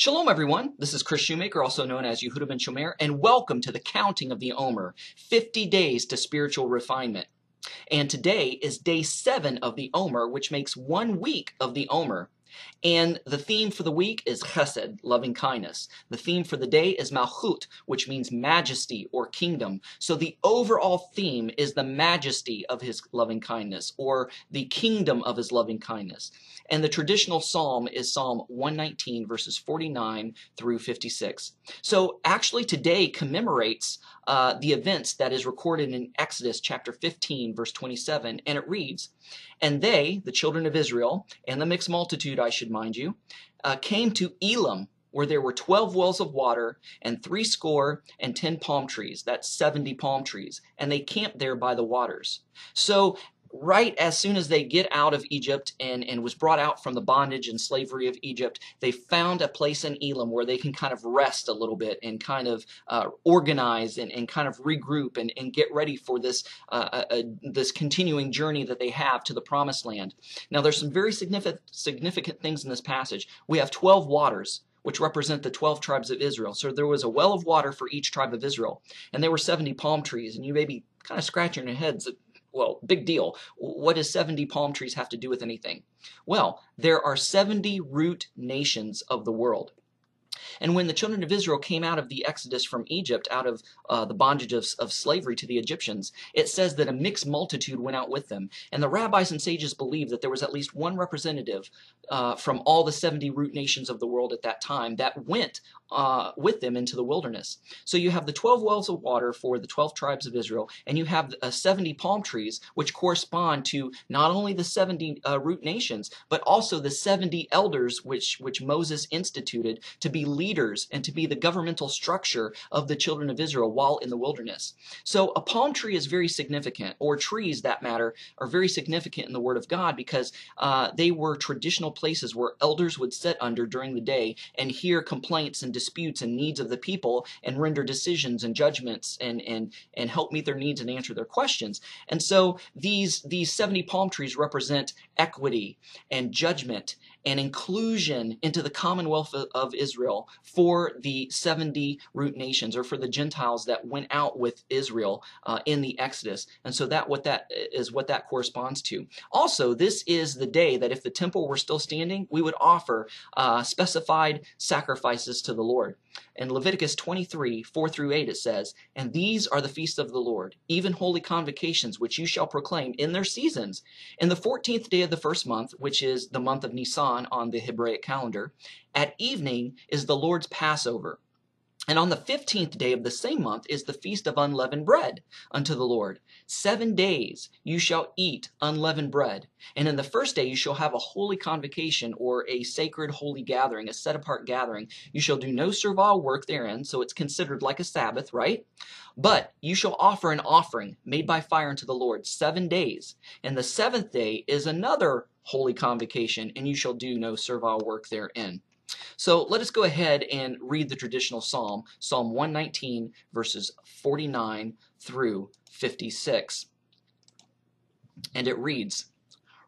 Shalom, everyone. This is Kris Shoemaker, also known as Yehudah Ben Shomeyr, and welcome to the counting of the Omer 50 days to spiritual refinement. And today is day seven of the Omer, which makes one week of the Omer. And the theme for the week is chesed, loving kindness. The theme for the day is malchut, which means majesty or kingdom. So the overall theme is the majesty of his loving kindness or the kingdom of his loving kindness. And the traditional psalm is Psalm 119, verses 49 through 56. So actually today commemorates uh, the events that is recorded in Exodus chapter 15, verse 27, and it reads, And they, the children of Israel, and the mixed multitude, I should mind you, uh, came to Elim, where there were 12 wells of water and three score and 10 palm trees. That's 70 palm trees. And they camped there by the waters. So right as soon as they get out of Egypt and, and was brought out from the bondage and slavery of Egypt, they found a place in Elim where they can kind of rest a little bit and kind of uh, organize and, and kind of regroup and, and get ready for this uh, uh, uh, this continuing journey that they have to the promised land. Now there's some very significant significant things in this passage. We have 12 waters which represent the 12 tribes of Israel. So there was a well of water for each tribe of Israel, and there were 70 palm trees. And you may be kind of scratching your heads well, big deal. What does 70 palm trees have to do with anything? Well, there are 70 root nations of the world. And when the children of Israel came out of the exodus from Egypt, out of uh, the bondage of, of slavery to the Egyptians, it says that a mixed multitude went out with them. And the rabbis and sages believed that there was at least one representative uh, from all the 70 root nations of the world at that time that went uh, with them into the wilderness. So you have the 12 wells of water for the 12 tribes of Israel, and you have uh, 70 palm trees, which correspond to not only the 70 uh, root nations, but also the 70 elders which, which Moses instituted to be leaders and to be the governmental structure of the children of Israel while in the wilderness. So a palm tree is very significant, or trees that matter, are very significant in the Word of God because uh, they were traditional places where elders would sit under during the day and hear complaints and disputes and needs of the people and render decisions and judgments and, and, and help meet their needs and answer their questions. And so these, these 70 palm trees represent equity and judgment and inclusion into the commonwealth of Israel for the 70 root nations or for the Gentiles that went out with Israel uh, in the Exodus. And so that what that is what that corresponds to. Also, this is the day that if the temple were still standing, we would offer uh, specified sacrifices to the Lord. In Leviticus 23, 4 through 8, it says, And these are the feasts of the Lord, even holy convocations, which you shall proclaim in their seasons. In the 14th day of the first month, which is the month of Nisan on the Hebraic calendar, at evening is the Lord's Passover. And on the fifteenth day of the same month is the feast of unleavened bread unto the Lord. Seven days you shall eat unleavened bread. And in the first day you shall have a holy convocation or a sacred holy gathering, a set apart gathering. You shall do no servile work therein, so it's considered like a Sabbath, right? But you shall offer an offering made by fire unto the Lord seven days. And the seventh day is another holy convocation, and you shall do no servile work therein. So let us go ahead and read the traditional psalm, Psalm 119, verses 49 through 56. And it reads,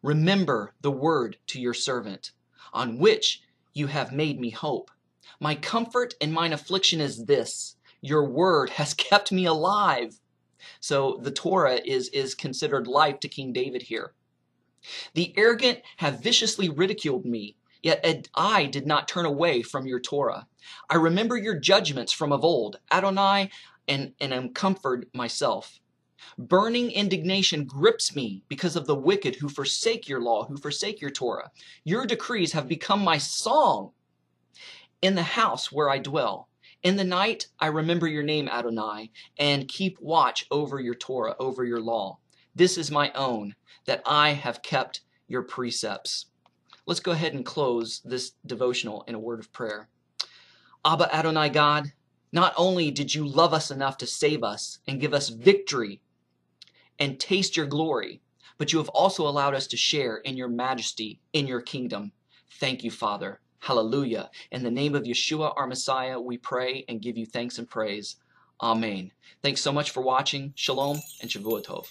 Remember the word to your servant, on which you have made me hope. My comfort and mine affliction is this, your word has kept me alive. So the Torah is, is considered life to King David here. The arrogant have viciously ridiculed me, Yet I did not turn away from your Torah. I remember your judgments from of old, Adonai, and, and am comforted myself. Burning indignation grips me because of the wicked who forsake your law, who forsake your Torah. Your decrees have become my song in the house where I dwell. In the night, I remember your name, Adonai, and keep watch over your Torah, over your law. This is my own, that I have kept your precepts. Let's go ahead and close this devotional in a word of prayer. Abba Adonai God, not only did you love us enough to save us and give us victory and taste your glory, but you have also allowed us to share in your majesty, in your kingdom. Thank you, Father. Hallelujah. In the name of Yeshua, our Messiah, we pray and give you thanks and praise. Amen. Thanks so much for watching. Shalom and Shavua Tov.